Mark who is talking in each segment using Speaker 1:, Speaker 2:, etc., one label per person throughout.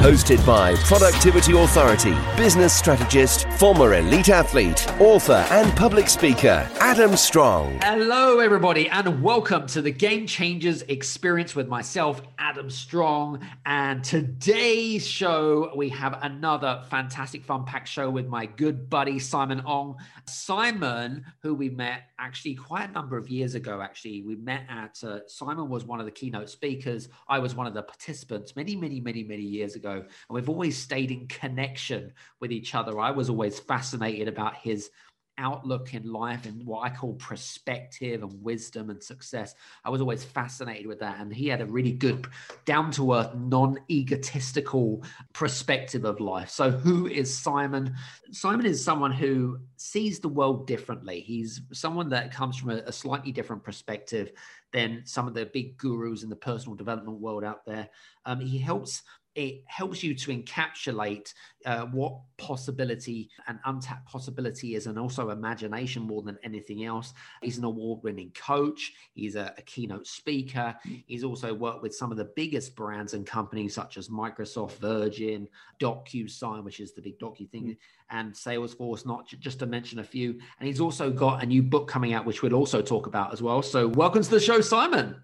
Speaker 1: Hosted by Productivity Authority, business strategist, former elite athlete, author, and public speaker, Adam Strong.
Speaker 2: Hello, everybody, and welcome to the Game Changers experience with myself, Adam Strong. And today's show, we have another fantastic, fun packed show with my good buddy, Simon Ong. Simon, who we met actually quite a number of years ago, actually, we met at, uh, Simon was one of the keynote speakers. I was one of the participants many, many, many, many years ago. And we've always stayed in connection with each other. I was always fascinated about his outlook in life and what I call perspective and wisdom and success. I was always fascinated with that. And he had a really good, down to earth, non egotistical perspective of life. So, who is Simon? Simon is someone who sees the world differently. He's someone that comes from a, a slightly different perspective than some of the big gurus in the personal development world out there. Um, he helps it helps you to encapsulate uh, what possibility and untapped possibility is, and also imagination more than anything else. He's an award winning coach, he's a, a, keynote speaker. He's also worked with some of the biggest brands and companies such as Microsoft, Virgin, DocuSign, which is the big docu thing, mm. And Salesforce, not just to mention a few. And he's also got a new book coming out, which we'll also talk about as well. So, welcome to the show, Simon.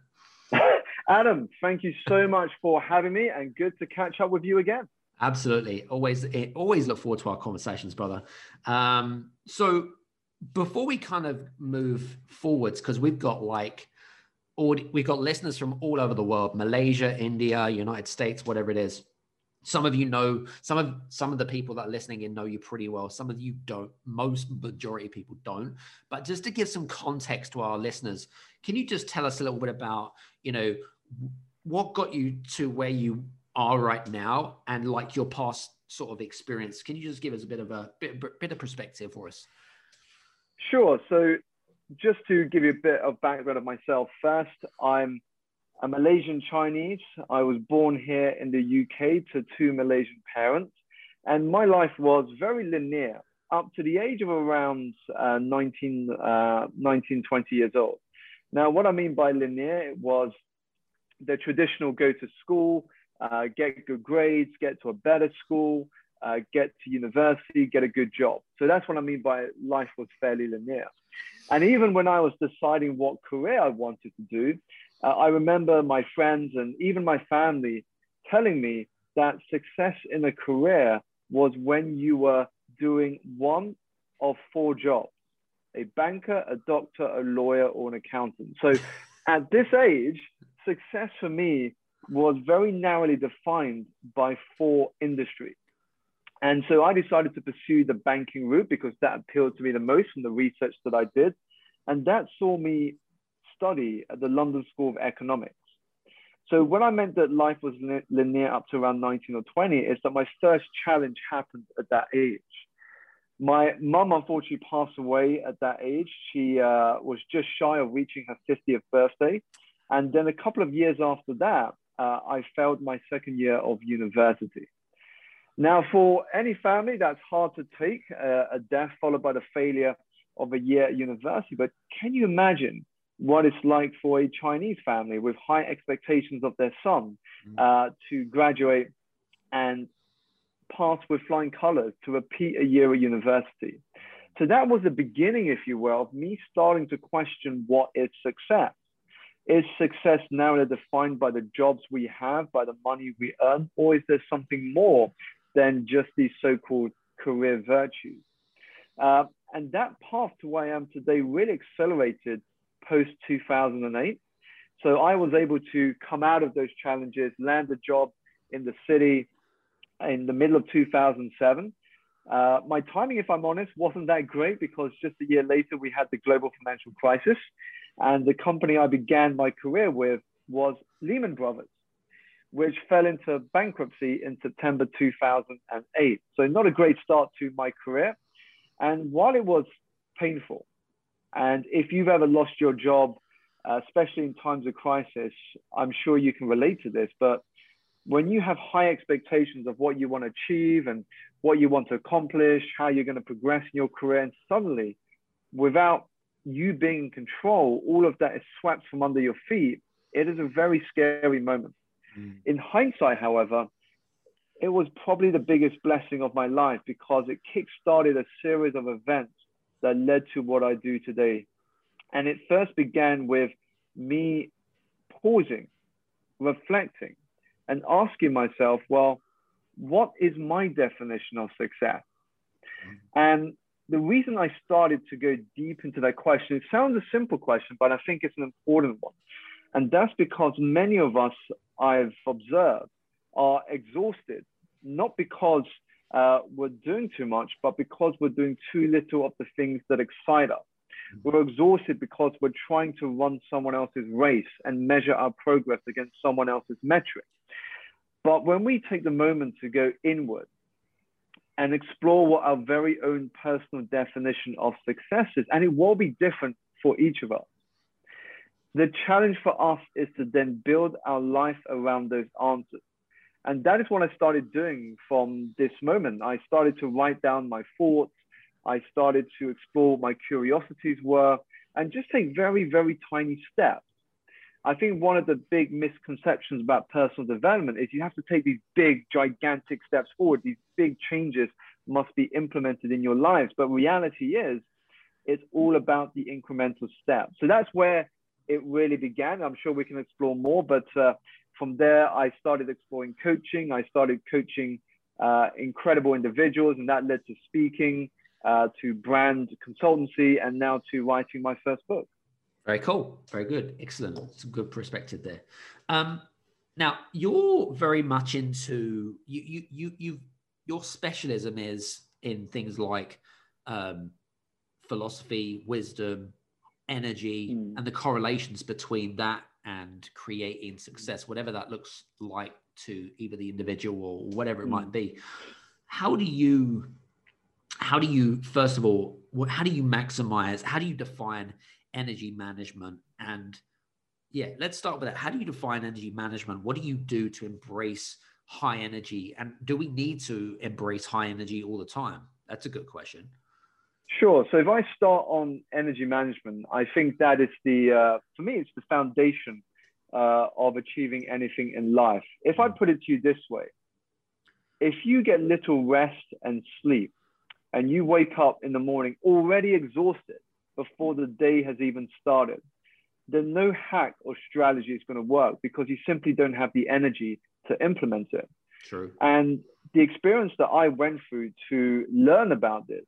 Speaker 3: Adam, thank you so much for having me and good to catch up with you again.
Speaker 2: Absolutely. Always, eh, always look forward to our conversations, brother. Um, so before we kind of move forwards, because we've got like, we've got listeners from all over the world, Malaysia, India, United States, whatever it is. Some of you know, some of some of the people that are listening in know you pretty well. Some of you don't. Most majority of people don't. But just to give some context to our listeners, can you just tell us a little bit about, you know, what got you to where you are right now and like your past sort of experience can you just give us a bit of a bit, bit of perspective for us
Speaker 3: sure so just to give you a bit of background of myself first i'm malaysian chinese i was born here in the uk to two malaysian parents and my life was very linear up to the age of around uh, 19, uh, 19 20 years old now what i mean by linear it was the traditional go to school, uh, get good grades, get to a better school, uh, get to university, get a good job. So that's what I mean by life was fairly linear. And even when I was deciding what career I wanted to do, uh, I remember my friends and even my family telling me that success in a career was when you were doing one of four jobs a banker, a doctor, a lawyer, or an accountant. So at this age, success for me was very narrowly defined by four industries. And so I decided to pursue the banking route because that appealed to me the most from the research that I did. And that saw me study at the London School of Economics. So when I meant that life was linear up to around 19 or 20, is that my first challenge happened at that age. My mum unfortunately passed away at that age. She uh, was just shy of reaching her 50th birthday. And then a couple of years after that, uh, I failed my second year of university. Now, for any family, that's hard to take uh, a death followed by the failure of a year at university. But can you imagine what it's like for a Chinese family with high expectations of their son mm. uh, to graduate and pass with flying colors to repeat a year at university? So that was the beginning, if you will, of me starting to question what is success. Is success now defined by the jobs we have, by the money we earn, or is there something more than just these so-called career virtues? Uh, and that path to where I am today really accelerated post 2008. So I was able to come out of those challenges, land a job in the city in the middle of 2007. Uh, my timing, if I'm honest, wasn't that great because just a year later we had the global financial crisis, and the company I began my career with was Lehman Brothers, which fell into bankruptcy in September 2008. So not a great start to my career. And while it was painful, and if you've ever lost your job, uh, especially in times of crisis, I'm sure you can relate to this. But when you have high expectations of what you want to achieve and what you want to accomplish, how you're going to progress in your career, and suddenly, without you being in control, all of that is swept from under your feet. It is a very scary moment. Mm. In hindsight, however, it was probably the biggest blessing of my life because it kick-started a series of events that led to what I do today. And it first began with me pausing, reflecting, and asking myself, well, what is my definition of success? And the reason I started to go deep into that question, it sounds a simple question, but I think it's an important one. And that's because many of us I've observed are exhausted, not because uh, we're doing too much, but because we're doing too little of the things that excite us. Mm-hmm. We're exhausted because we're trying to run someone else's race and measure our progress against someone else's metric. But when we take the moment to go inward and explore what our very own personal definition of success is, and it will be different for each of us. The challenge for us is to then build our life around those answers. And that is what I started doing from this moment. I started to write down my thoughts. I started to explore what my curiosities were and just take very, very tiny steps. I think one of the big misconceptions about personal development is you have to take these big, gigantic steps forward. These big changes must be implemented in your lives. But reality is, it's all about the incremental steps. So that's where it really began. I'm sure we can explore more, but uh, from there, I started exploring coaching. I started coaching uh, incredible individuals, and that led to speaking, uh, to brand consultancy, and now to writing my first book.
Speaker 2: Very cool. Very good. Excellent. Some good perspective there. Um, now you're very much into you. You you you. Your specialism is in things like um, philosophy, wisdom, energy, mm. and the correlations between that and creating success, whatever that looks like to either the individual or whatever it mm. might be. How do you, how do you, first of all, how do you maximize, how do you define energy management? And yeah, let's start with that. How do you define energy management? What do you do to embrace high energy? And do we need to embrace high energy all the time? That's a good question.
Speaker 3: Sure. So if I start on energy management, I think that is the, uh, for me, it's the foundation uh, of achieving anything in life. If I put it to you this way, if you get little rest and sleep and you wake up in the morning already exhausted before the day has even started, then no hack or strategy is going to work because you simply don't have the energy to implement it.
Speaker 2: True.
Speaker 3: And the experience that I went through to learn about this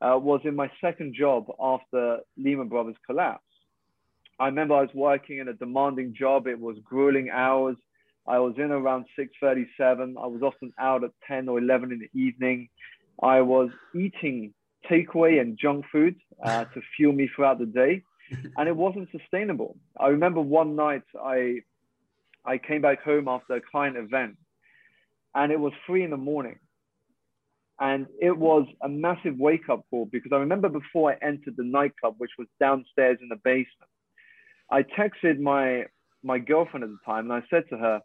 Speaker 3: uh, was in my second job after Lehman Brothers collapse. I remember I was working in a demanding job. It was grueling hours. I was in around 6:37. I was often out at 10 or 11 in the evening. I was eating takeaway and junk food uh, to fuel me throughout the day, and it wasn't sustainable. I remember one night I I came back home after a client event, and it was three in the morning, and it was a massive wake up call because I remember before I entered the nightclub, which was downstairs in the basement, I texted my, my girlfriend at the time and I said to her,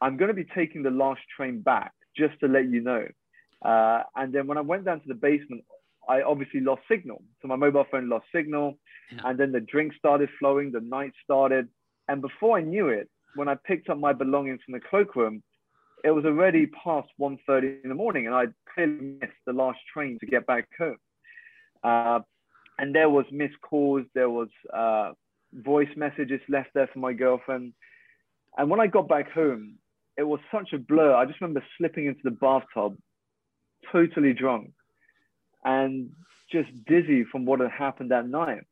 Speaker 3: I'm going to be taking the last train back just to let you know. Uh, and then when I went down to the basement, I obviously lost signal. So my mobile phone lost signal. Yeah. And then the drink started flowing, the night started. And before I knew it, when I picked up my belongings from the cloakroom, it was already past 1.30 in the morning and I'd clearly missed the last train to get back home. Uh, and there was missed calls, there was uh, voice messages left there for my girlfriend. And when I got back home, it was such a blur. I just remember slipping into the bathtub, totally drunk and just dizzy from what had happened that night.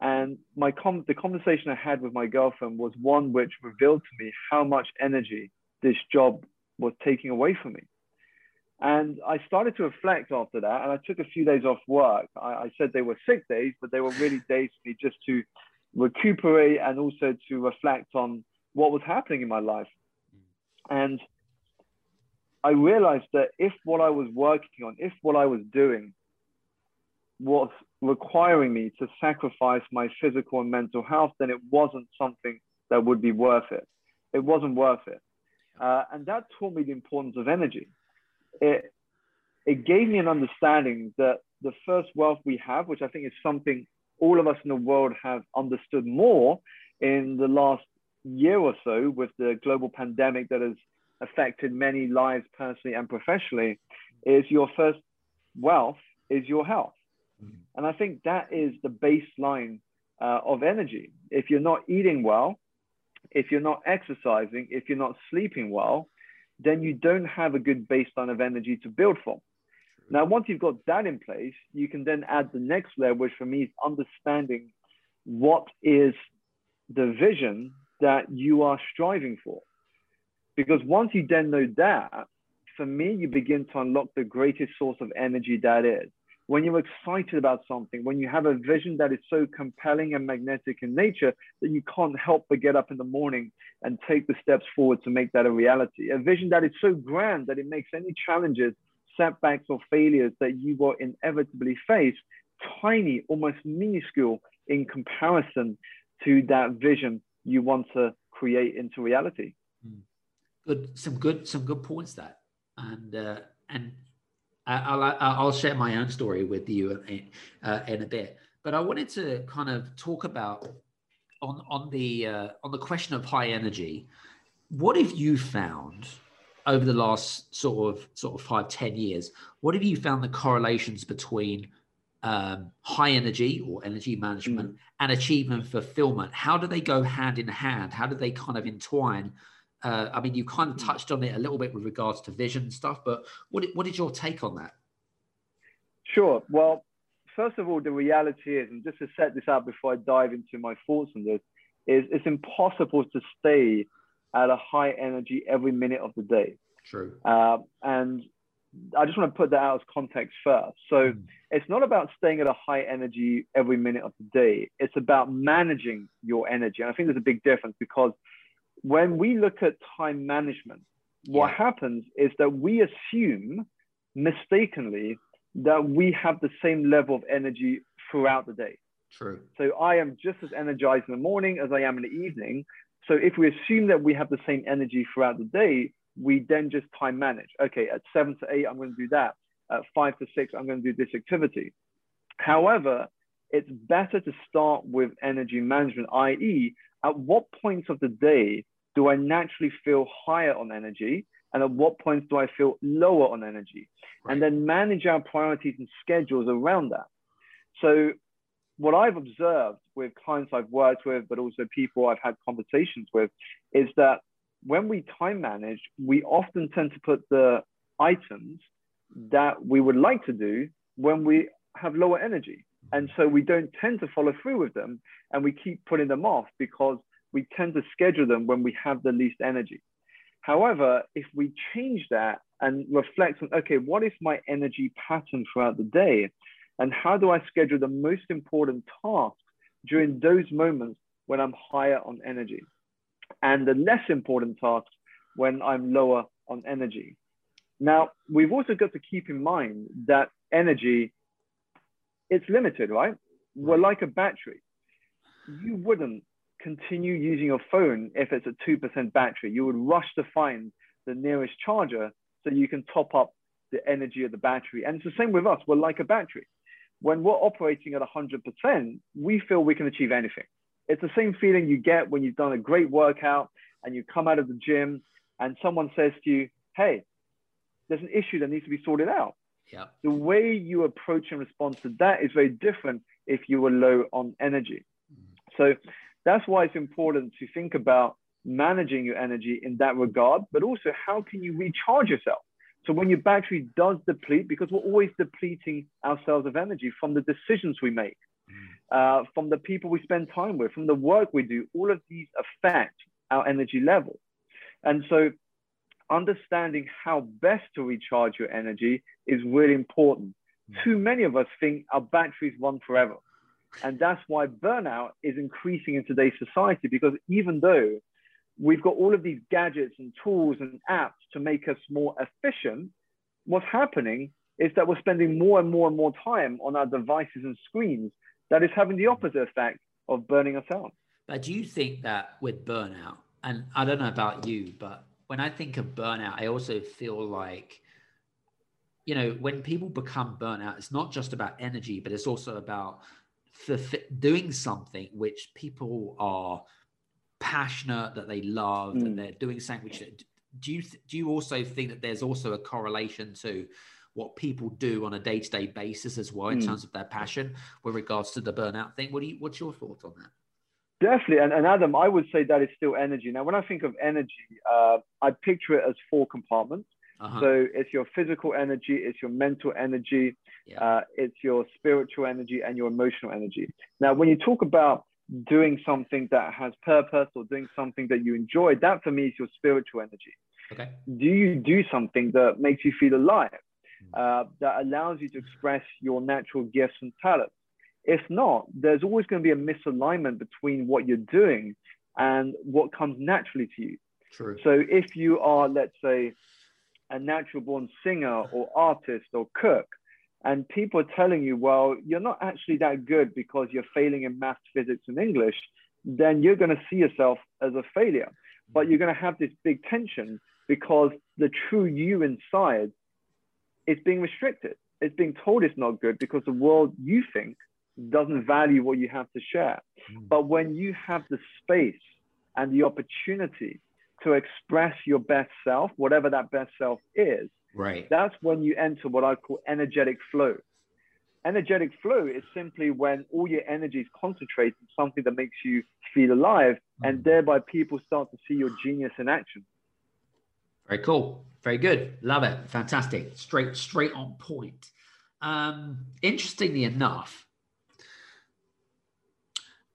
Speaker 3: And my com- the conversation I had with my girlfriend was one which revealed to me how much energy this job was taking away from me. And I started to reflect after that, and I took a few days off work. I, I said they were sick days, but they were really days for me just to recuperate and also to reflect on what was happening in my life. And I realized that if what I was working on, if what I was doing was requiring me to sacrifice my physical and mental health, then it wasn't something that would be worth it. It wasn't worth it. Uh, and that taught me the importance of energy. It, it gave me an understanding that the first wealth we have, which I think is something all of us in the world have understood more in the last year or so with the global pandemic that has affected many lives personally and professionally is your first wealth is your health. Mm-hmm. And I think that is the baseline uh, of energy. If you're not eating well, if you're not exercising, if you're not sleeping well, then you don't have a good baseline of energy to build from. Now, once you've got that in place, you can then add the next layer, which for me is understanding what is the vision that you are striving for. Because once you then know that, for me, you begin to unlock the greatest source of energy that is. When you're excited about something, when you have a vision that is so compelling and magnetic in nature that you can't help but get up in the morning and take the steps forward to make that a reality. A vision that is so grand that it makes any challenges, setbacks, or failures that you will inevitably face tiny, almost minuscule in comparison to that vision you want to create into reality. Mm
Speaker 2: good. Some good some good points there. And uh, and I'll, I'll share my own story with you in, uh, in a bit. But i wanted to kind of talk about on on the uh, on the question of high energy what have you found over the last sort of sort of five ten years what have you found the correlations between um, high energy or energy management mm. and achievement fulfillment how do they go hand in hand how do they kind of entwine uh, I mean, you kind of hmm. touched on it a little bit with regards to vision and stuff, but what, what is your take on that?
Speaker 3: Sure. Well, first of all, the reality is, and just to set this out before I dive into my thoughts on this, is it's impossible to stay at a high energy every minute of the day.
Speaker 2: True.
Speaker 3: Uh, and I just want to put that out as context first. So mm. it's not about staying at a high energy every minute of the day. It's about managing your energy. And I think there's a big difference because when we look at time management, what yeah. happens is that we assume mistakenly that we have the same level of energy throughout the day.
Speaker 2: True.
Speaker 3: So I am just as energized in the morning as I am in the evening. So if we assume that we have the same energy throughout the day, we then just time manage. Okay, at seven to eight, I'm going to do that. At five to six, I'm going to do this activity. However, it's better to start with energy management, i.e., at what points of the day do I naturally feel higher on energy? And at what points do I feel lower on energy? Right. And then manage our priorities and schedules around that. So, what I've observed with clients I've worked with, but also people I've had conversations with, is that when we time manage, we often tend to put the items that we would like to do when we have lower energy. Mm-hmm. And so we don't tend to follow through with them and we keep putting them off because we tend to schedule them when we have the least energy. However, if we change that and reflect on, okay, what is my energy pattern throughout the day? And how do I schedule the most important tasks during those moments when I'm higher on energy? And the less important tasks when I'm lower on energy. Now, we've also got to keep in mind that energy, it's limited, right? We're like a battery. You wouldn't continue using your phone if it's a 2% battery. You would rush to find the nearest charger so you can top up the energy of the battery. And it's the same with us. We're like a battery. When we're operating at 100%, we feel we can achieve anything. It's the same feeling you get when you've done a great workout and you come out of the gym and someone says to you, Hey, there's an issue that needs to be sorted out.
Speaker 2: Yeah.
Speaker 3: The way you approach and respond to that is very different if you were low on energy. Mm-hmm. So that's why it's important to think about managing your energy in that regard, but also how can you recharge yourself? So when your battery does deplete, because we're always depleting ourselves of energy from the decisions we make, mm. uh, from the people we spend time with, from the work we do, all of these affect our energy level. And so understanding how best to recharge your energy is really important. Mm. Too many of us think our batteries run forever. And that's why burnout is increasing in today's society because even though we've got all of these gadgets and tools and apps to make us more efficient, what's happening is that we're spending more and more and more time on our devices and screens that is having the opposite effect of burning us out.
Speaker 2: But do you think that with burnout, and I don't know about you, but when I think of burnout, I also feel like, you know, when people become burnout, it's not just about energy, but it's also about doing something which people are passionate that they love mm. and they're doing something which do you do you also think that there's also a correlation to what people do on a day-to-day basis as well in mm. terms of their passion with regards to the burnout thing what do you what's your thoughts on that
Speaker 3: Definitely. And, and Adam, I would say that is still energy. Now, when I think of energy, uh, I picture it as four compartments. Uh-huh. So it's your physical energy, it's your mental energy, yeah. uh, it's your spiritual energy, and your emotional energy. Now, when you talk about doing something that has purpose or doing something that you enjoy, that for me is your spiritual energy.
Speaker 2: Okay.
Speaker 3: Do you do something that makes you feel alive, hmm. uh, that allows you to express your natural gifts and talents? If not, there's always going to be a misalignment between what you're doing and what comes naturally to you.
Speaker 2: True.
Speaker 3: So if you are, let's say, a natural born singer or artist or cook, and people are telling you, well, you're not actually that good because you're failing in math, physics, and English, then you're going to see yourself as a failure. But you're going to have this big tension because the true you inside is being restricted. It's being told it's not good because the world you think doesn't value what you have to share. Mm. But when you have the space and the opportunity to express your best self, whatever that best self is,
Speaker 2: right.
Speaker 3: that's when you enter what I call energetic flow. Energetic flow is simply when all your energy is concentrated in something that makes you feel alive, mm. and thereby people start to see your genius in action.
Speaker 2: Very cool. Very good. Love it. Fantastic. Straight, straight on point. Um, interestingly enough,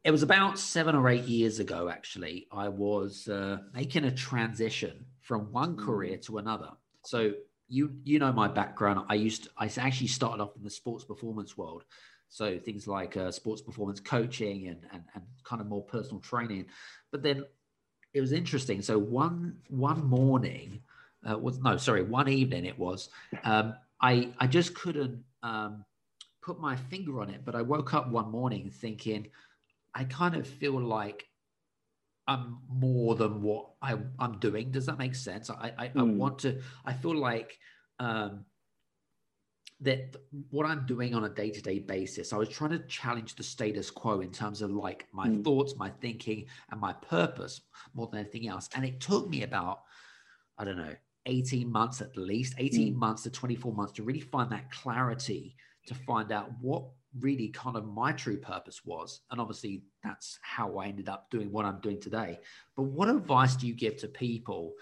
Speaker 2: it was about seven or eight years ago, actually. I was uh, making a transition from one career to another. So you you know my background. I used to, I actually started off in the sports performance world. So things like uh, sports performance coaching and, and and kind of more personal training. But then it was interesting. So one one morning uh, was no sorry one evening it was. Um, I I just couldn't um, put my finger on it. But I woke up one morning thinking I kind of feel like I'm more than what I, am doing. Does that make sense? I, I, mm. I, hmm. want to, I feel like um, that what I'm doing on a day to day basis, I was trying to challenge the status quo in terms of like my mm. thoughts, my thinking, and my purpose more than anything else. And it took me about, I don't know, 18 months at least, 18 mm. months to 24 months to really find that clarity to find out what really kind of my true purpose was. And obviously, that's how I ended up doing what I'm doing today. But what advice do you give to people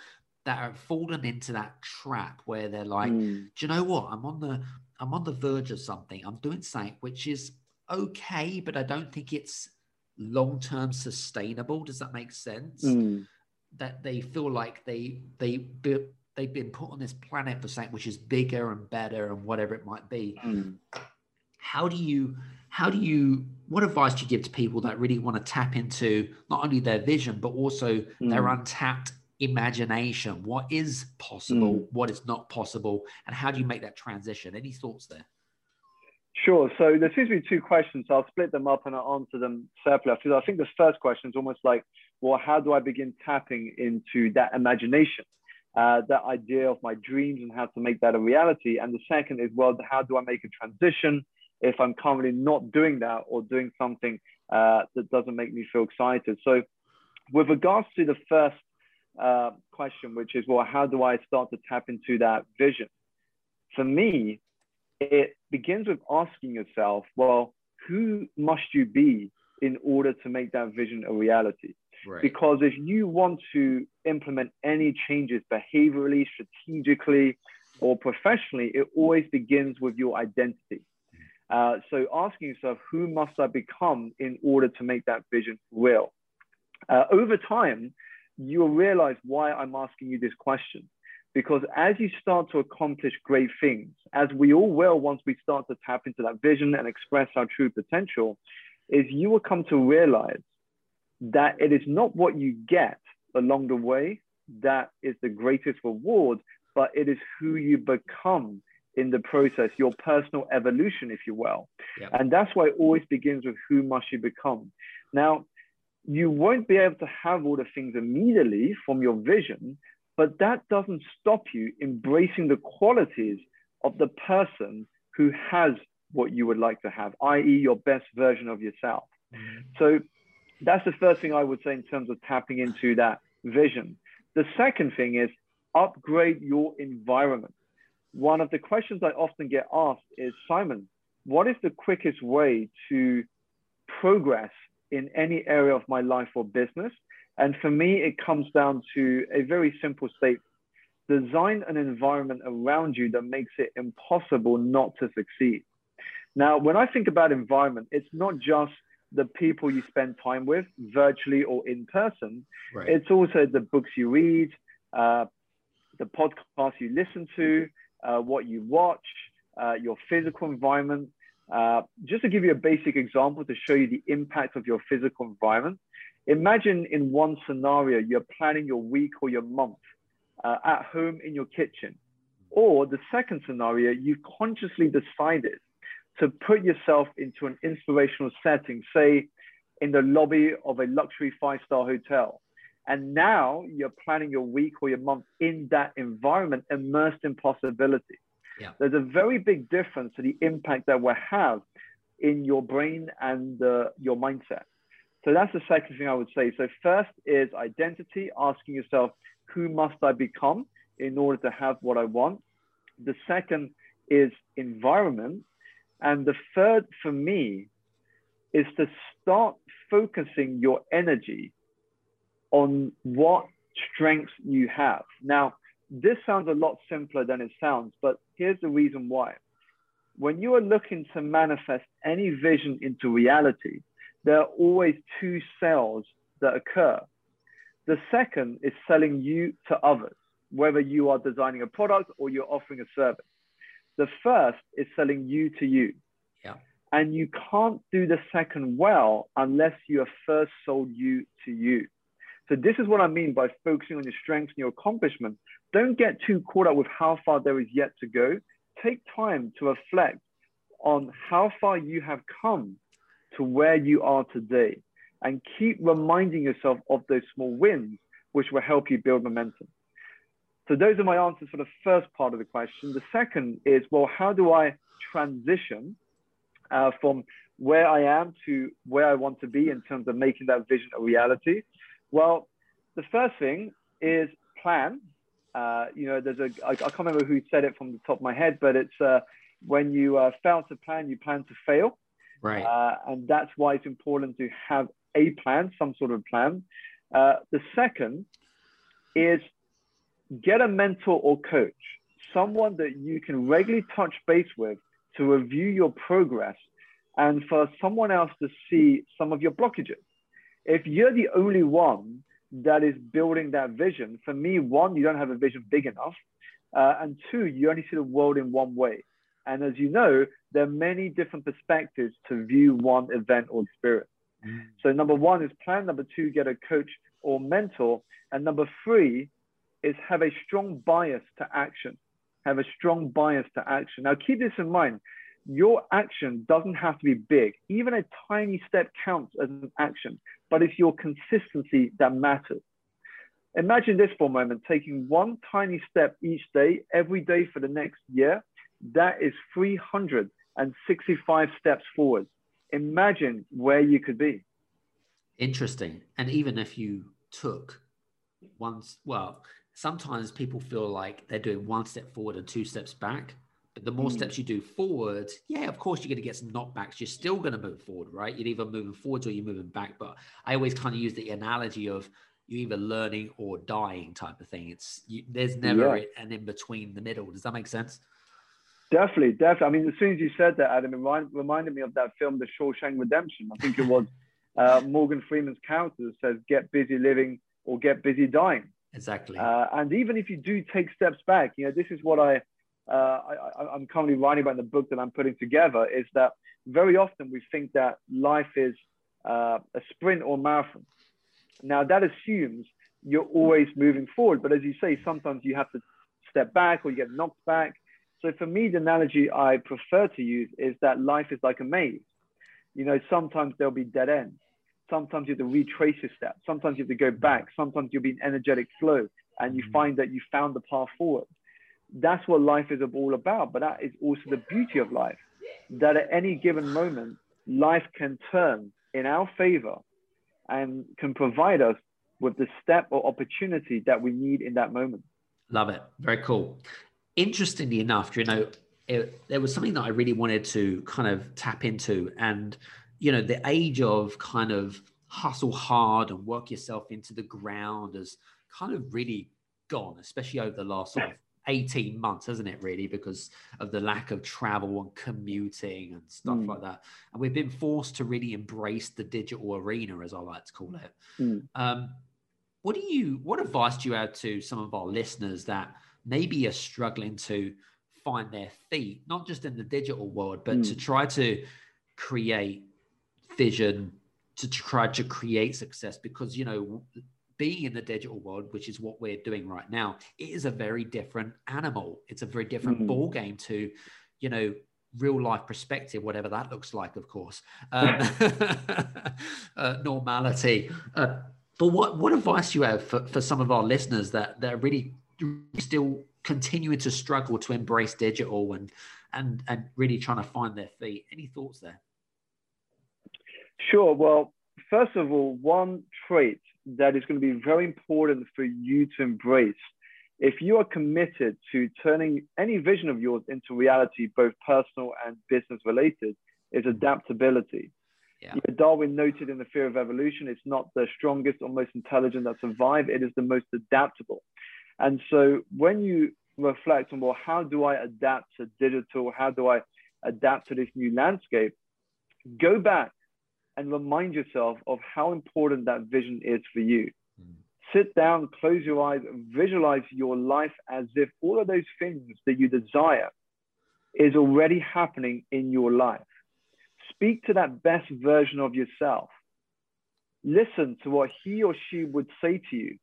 Speaker 2: that have fallen into that trap where they're like, mm. do you know what? I'm on the I'm on the verge of something. I'm doing something which is okay, but I don't think it's long term sustainable. Does that make sense?
Speaker 3: Mm.
Speaker 2: That they feel like they they they've been put on this planet for something which is bigger and better and whatever it might be.
Speaker 3: Mm
Speaker 2: how do you how do you what advice do you give to people that really want to tap into not only their vision but also mm. their untapped imagination what is possible mm. what is not possible and how do you make that transition any thoughts there
Speaker 3: Sure. So there seems to be two questions. So I'll split them up and I'll answer them separately. Because I think the first question is almost like, well, how do I begin tapping into that imagination? uh, that idea of my dreams and how to make that a reality. And the second is, well, how do I make a transition if I'm currently not doing that or doing something uh, that doesn't make me feel excited? So, with regards to the first uh, question, which is, well, how do I start to tap into that vision? For me, it begins with asking yourself, well, who must you be in order to make that vision a reality? Right. Because if you want to implement any changes behaviorally, strategically, or professionally, it always begins with your identity. Uh, so asking yourself, who must I become in order to make that vision real? Uh, over time, you'll realize why I'm asking you this question. Because as you start to accomplish great things, as we all will once we start to tap into that vision and express our true potential, is you will come to realize that it is not what you get along the way that is the greatest reward, but it is who you become in the process, your personal evolution, if you will. And that's why it always begins with who must you become. Now, you won't be able to have all the things immediately from your vision, but that doesn't stop you embracing the qualities of the person who has what you would like to have, i.e., your best version of yourself. Mm-hmm. So that's the first thing I would say in terms of tapping into that vision. The second thing is upgrade your environment. One of the questions I often get asked is Simon, what is the quickest way to progress in any area of my life or business? And for me, it comes down to a very simple statement design an environment around you that makes it impossible not to succeed. Now, when I think about environment, it's not just the people you spend time with, virtually or in person. Right. It's also the books you read, uh, the podcasts you listen to, uh, what you watch, uh, your physical environment. Uh, just to give you a basic example to show you the impact of your physical environment, imagine in one scenario you're planning your week or your month uh, at home in your kitchen. Or the second scenario, you've consciously decided to put yourself into an inspirational setting, say in the lobby of a luxury five star hotel. And now you're planning your week or your month in that environment, immersed in possibility. Yeah. There's a very big difference to the impact that will have in your brain and uh, your mindset. So that's the second thing I would say. So first is identity, asking yourself, who must I become in order to have what I want? The second is environment, and the third for me is to start focusing your energy on what strengths you have. Now, this sounds a lot simpler than it sounds, but here's the reason why. When you are looking to manifest any vision into reality, there are always two cells that occur. The second is selling you to others, whether you are designing a product or you're offering a service. The first is selling you to you. Yeah. And you can't do the second well unless you have first sold you to you. So this is what I mean by focusing on your strengths and your accomplishments. Don't get too caught up with how far there is yet to go. Take time to reflect on how far you have come to where you are today and keep reminding yourself of those small wins, which will help you build momentum. So those are my answers for the first part of the question. The second is, well, how do I transition uh, from where I am to where I want to be in terms of making that vision a reality? Well, the first thing is plan. Uh, you know, there's a, I, I can't remember who said it from the top of my head, but it's uh, when you uh, fail to plan, you plan to fail.
Speaker 2: Right.
Speaker 3: Uh, and that's why it's important to have a plan, some sort of plan. Uh, the second is get a mentor or coach, someone that you can regularly touch base with to review your progress and for someone else to see some of your blockages. If you're the only one that is building that vision, for me, one, you don't have a vision big enough. Uh, and two, you only see the world in one way. And as you know, there are many different perspectives to view one event or experience. Mm. So number one is plan. Number two, get a coach or mentor. And number three is have a strong bias to action. Have a strong bias to action. Now keep this in mind. Your action doesn't have to be big. Even a tiny step counts as an action, but it's your consistency that matters. Imagine this for a moment taking one tiny step each day, every day for the next year. That is 365 steps forward. Imagine where you could be.
Speaker 2: Interesting. And even if you took once, well, sometimes people feel like they're doing one step forward and two steps back. But the more mm. steps you do forward, yeah, of course you're going to get some knockbacks. You're still going to move forward, right? You're either moving forwards or you're moving back. But I always kind of use the analogy of you're either learning or dying type of thing. It's you, there's never yeah. an in between the middle. Does that make sense?
Speaker 3: Definitely, definitely. I mean, as soon as you said that, Adam, it reminded me of that film, The Shawshank Redemption. I think it was uh, Morgan Freeman's character says, "Get busy living or get busy dying."
Speaker 2: Exactly.
Speaker 3: Uh, and even if you do take steps back, you know, this is what I, uh, I am currently writing about in the book that I'm putting together. Is that very often we think that life is uh, a sprint or marathon. Now that assumes you're always moving forward, but as you say, sometimes you have to step back or you get knocked back. So for me, the analogy I prefer to use is that life is like a maze. You know, sometimes there'll be dead ends. Sometimes you have to retrace your steps. Sometimes you have to go back. Sometimes you'll be in energetic flow and you mm-hmm. find that you found the path forward. That's what life is all about. But that is also the beauty of life, that at any given moment, life can turn in our favor and can provide us with the step or opportunity that we need in that moment.
Speaker 2: Love it. Very cool. Interestingly enough, you know, it, there was something that I really wanted to kind of tap into. And, you know, the age of kind of hustle hard and work yourself into the ground has kind of really gone, especially over the last sort of 18 months, hasn't it, really, because of the lack of travel and commuting and stuff mm. like that. And we've been forced to really embrace the digital arena, as I like to call it. Mm. Um, what do you, what advice do you have to some of our listeners that maybe are struggling to find their feet, not just in the digital world, but mm. to try to create vision, to try to create success? Because, you know, being in the digital world, which is what we're doing right now, it is a very different animal. It's a very different mm. ball game to, you know, real life perspective, whatever that looks like, of course, um, uh, normality. Uh, but what what advice you have for, for some of our listeners that that are really still continuing to struggle to embrace digital and and and really trying to find their feet? Any thoughts there?
Speaker 3: Sure. Well, first of all, one trait that is going to be very important for you to embrace. If you are committed to turning any vision of yours into reality, both personal and business related, is adaptability. Yeah. Darwin noted in the Theory of Evolution, it's not the strongest or most intelligent that survive, it is the most adaptable. And so when you reflect on, well, how do I adapt to digital? How do I adapt to this new landscape? Go back and remind yourself of how important that vision is for you. Mm. Sit down, close your eyes, visualize your life as if all of those things that you desire is already happening in your life. Speak to that best version of yourself. Listen to what he or she would say to you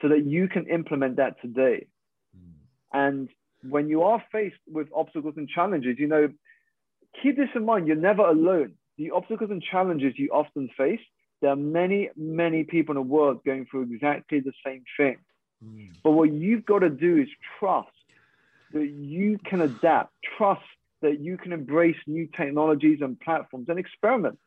Speaker 3: so that you can implement that today. Mm. And when you are faced with obstacles and challenges, you know, keep this in mind you're never alone the obstacles and challenges you often face, there are many, many people in the world going through exactly the same thing. Mm. But what you've got to do is trust that you can adapt, trust that you can embrace new technologies and platforms and experiment.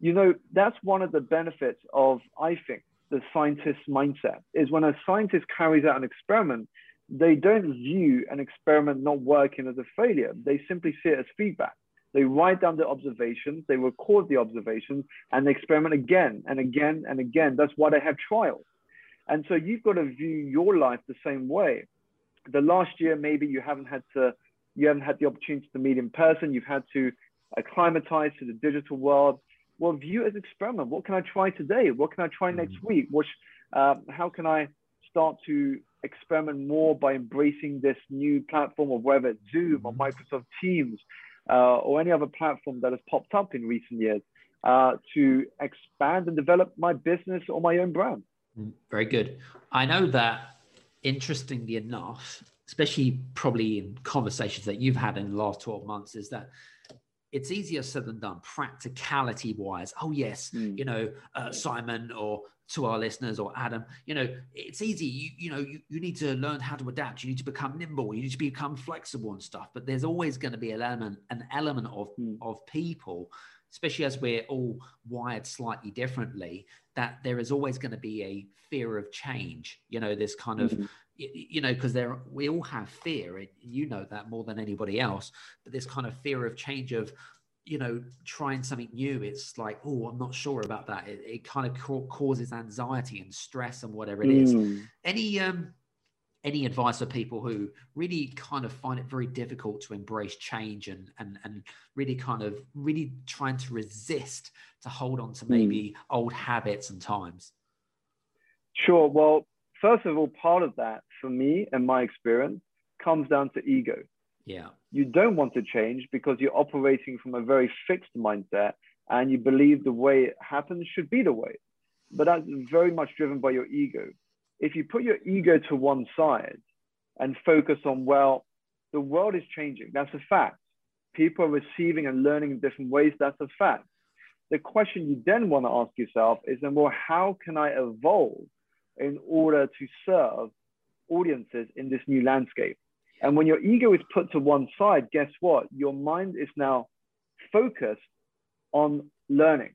Speaker 3: You know, that's one of the benefits of, I think, the scientist's mindset is when a scientist carries out an experiment, they don't view an experiment not working as a failure. They simply see it as feedback. They write down the observations, they record the observations, and they experiment again and again and again. That's why they have trials. And so you've got to view your life the same way. The last year, maybe you haven't had to, you haven't had the opportunity to meet in person. You've had to acclimatize to the digital world. Well, view it as experiment. What can I try today? What can I try next mm-hmm. week? What, um, how can I start to experiment more by embracing this new platform of whether it's Zoom or mm-hmm. Microsoft Teams uh, or any other platform that has popped up in recent years uh, to expand and develop my business or my own brand.
Speaker 2: Mm, very good. I know that, interestingly enough, especially probably in conversations that you've had in the last 12 months, is that it's easier said than done practicality wise oh yes mm. you know uh, simon or to our listeners or adam you know it's easy. You, you know you, you need to learn how to adapt. You need to become nimble. You need to become flexible and stuff. But there's always going to be an element an element of mm. of people especially as we're all wired slightly differently that there is always going to be a fear of change you know this kind of mm-hmm you know because there we all have fear and you know that more than anybody else but this kind of fear of change of you know trying something new it's like oh i'm not sure about that it, it kind of ca- causes anxiety and stress and whatever it is mm. any um any advice for people who really kind of find it very difficult to embrace change and and and really kind of really trying to resist to hold on to maybe mm. old habits and times
Speaker 3: sure well first of all, part of that for me and my experience comes down to ego.
Speaker 2: Yeah.
Speaker 3: You don't want to change because you're operating from a very fixed mindset and you believe the way it happens should be the way. But that's very much driven by your ego. If you put your ego to one side and focus on, well, the world is changing, that's a fact. People are receiving and learning in different ways, that's a fact. The question you then want to ask yourself is then, well, how can I evolve in order to serve audiences in this new landscape. And when your ego is put to one side, guess what? Your mind is now focused on learning.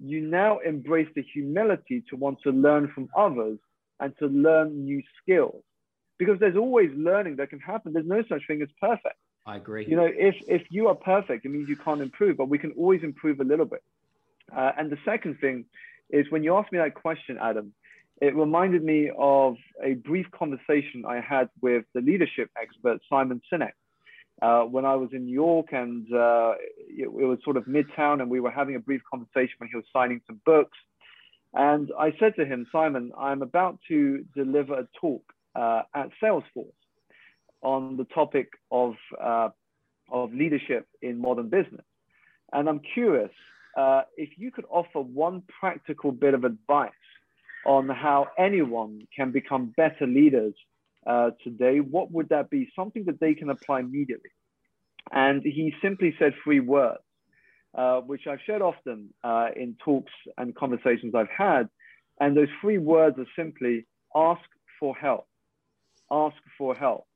Speaker 3: You now embrace the humility to want to learn from others and to learn new skills because there's always learning that can happen. There's no such thing as perfect.
Speaker 2: I agree.
Speaker 3: You know, if, if you are perfect, it means you can't improve, but we can always improve a little bit. Uh, and the second thing is when you ask me that question, Adam, it reminded me of a brief conversation I had with the leadership expert, Simon Sinek. Uh, when I was in New York and uh, it, it, was sort of midtown, and we were having a brief conversation when he was signing some books. And I said to him, Simon, I'm about to deliver a talk uh, at Salesforce on the topic of, uh, of leadership in modern business. And I'm curious uh, if you could offer one practical bit of advice on how anyone can become better leaders uh, today, what would that be? Something that they can apply immediately. And he simply said three words, uh, which I've shared often uh, in talks and conversations I've had. And those three words are simply ask for help. Ask for help.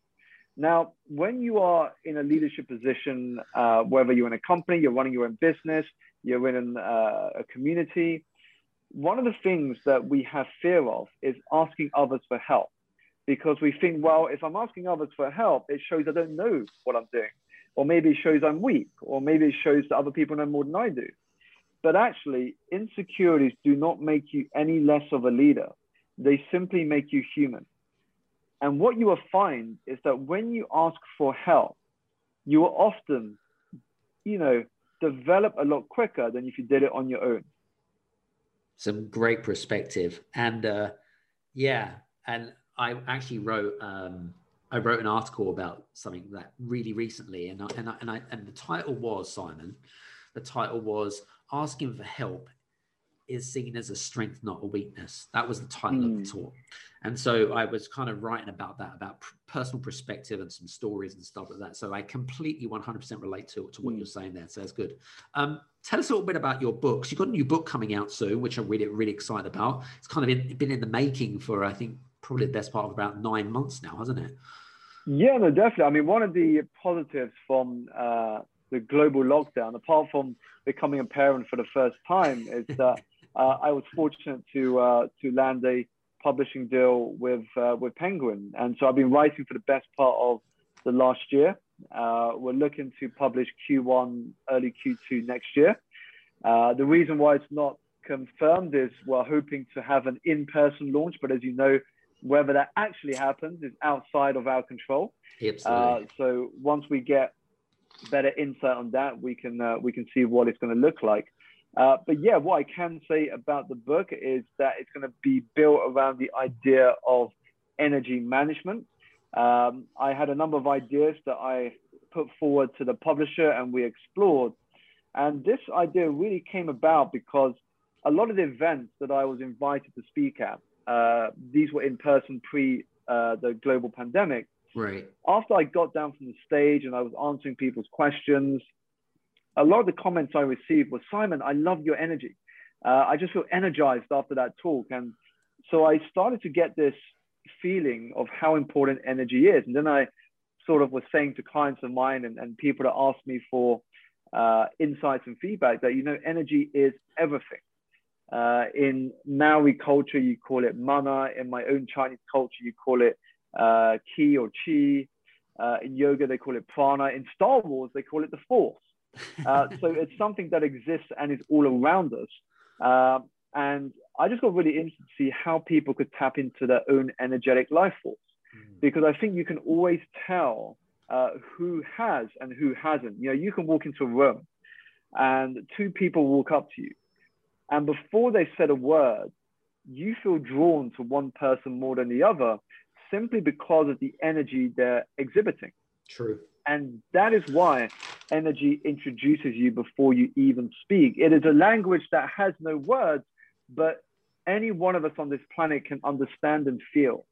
Speaker 3: Now, when you are in a leadership position, uh, whether you're in a company, you're running your own business, you're in an, uh, a community, one of the things that we have fear of is asking others for help because we think, well, if I'm asking others for help, it shows I don't know what I'm doing, or maybe it shows I'm weak, or maybe it shows that other people know more than I do. But actually, insecurities do not make you any less of a leader, they simply make you human. And what you will find is that when you ask for help, you will often, you know, develop a lot quicker than if you did it on your own
Speaker 2: some great perspective. And uh, yeah, and I actually wrote um, I wrote an article about something that really recently, and I, and I, and I, and the title was Simon. The title was "Asking for Help is seen as a strength, not a weakness." That was the title mm. of the hmm. talk. And so I was kind of writing about that, about personal perspective and some stories and stuff like that. So I completely 100% relate to, to what mm. you're saying there. So that's good. Um, tell us a little bit about your books. You've got a new book coming out soon, which I'm really, really excited about. It's kind of in, been in the making for, I think, probably the best part of about nine months now, hasn't it?
Speaker 3: Yeah, no, definitely. I mean, one of the positives from uh, the global lockdown, apart from becoming a parent for the first time, is that I was fortunate to uh, to land a publishing deal with uh, with Penguin, and so I've been writing for the best part of the last year. Uh, we're looking to publish Q1, early Q2 next year. Uh, the reason why it's not confirmed is we're hoping to have an in-person launch, but as you know, whether that actually happens is outside of our control.
Speaker 2: Absolutely.
Speaker 3: Uh, so once we get better insight on that, we can uh, we can see what it's going to look like. Uh, but yeah, what I can say about the book is that it's going to be built around the idea of energy management. Um, I had a number of ideas that I put forward to the publisher and we explored. And this idea really came about because a lot of the events that I was invited to speak at, uh, these were in person pre uh, the global pandemic.
Speaker 2: Right.
Speaker 3: After I got down from the stage and I was answering people's questions, a lot of the comments I received was, Simon, I love your energy. Uh, I just feel energized after that talk. And so I started to get this feeling of how important energy is. And then I sort of was saying to clients of mine and, and people that asked me for uh, insights and feedback that, you know, energy is everything. Uh, in Maori culture, you call it mana. In my own Chinese culture, you call it uh, ki or chi. Uh, in yoga, they call it prana. In Star Wars, they call it the force. Uh, so it's something that exists and is all around us. Uh, and I just got really interested to see how people could tap into their own energetic life force. Mm. Because I think you can always tell uh, who has and who hasn't. You know, you can walk into a room and two people walk up to you. And before they said a word, you feel drawn to one person more than the other simply because of the energy they're exhibiting.
Speaker 2: True.
Speaker 3: And that is why energy introduces you before you even speak. It is a language that has no words, but any one of us on this planet can understand and feel.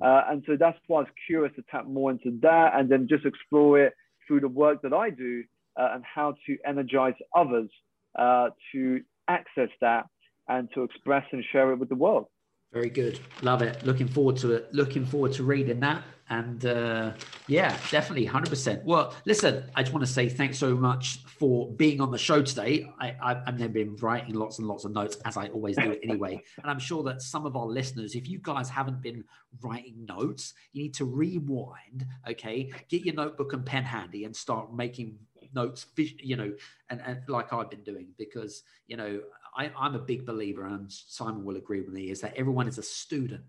Speaker 3: Uh, and so that's why I was curious to tap more into that and then just explore it through the work that I do uh, and how to energize others uh, to access that and to express and share it with the world.
Speaker 2: Very good. Love it. Looking forward to it. Looking forward to reading that. And uh, yeah, definitely 100%. Well, listen, I just want to say thanks so much for being on the show today. I, have never been writing lots and lots of notes, as I always do anyway. and I'm sure that some of our listeners, if you guys haven't been writing notes, you need to rewind, okay? Get your notebook and pen handy and start making notes, you know, and, and like I've been doing, because, you know, I, I'm a big believer, and Simon will agree with me, is that everyone is a student.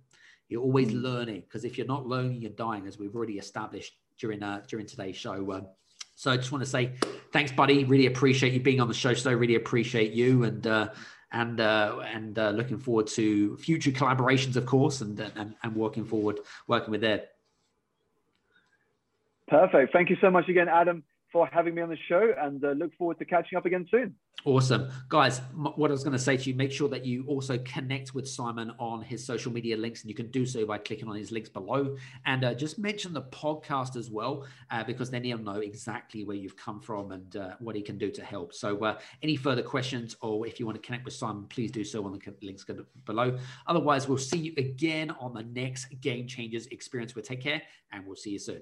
Speaker 2: You're always mm. learning because if you're not learning, you're dying, as we've already established during uh, during today's show. Um, so I just want to say thanks, buddy. Really appreciate you being on the show. So really appreciate you and uh, and uh, and uh, looking forward to future collaborations, of course, and and, and working forward, working with Ed.
Speaker 3: Perfect. Thank you so much again, Adam for having me on the show and uh, look forward to catching up again soon.
Speaker 2: Awesome. Guys, what I was going to say to you, make sure that you also connect with Simon on his social media links, and you can do so by clicking on his links below. And uh, just mention the podcast as well, uh, because then he'll know exactly where you've come from and uh, what he can do to help. So, uh, any further questions, or if you want to connect with Simon, please do so on the links below. Otherwise, we'll see you again on the next Game Changers experience. We'll take care, and we'll see you soon.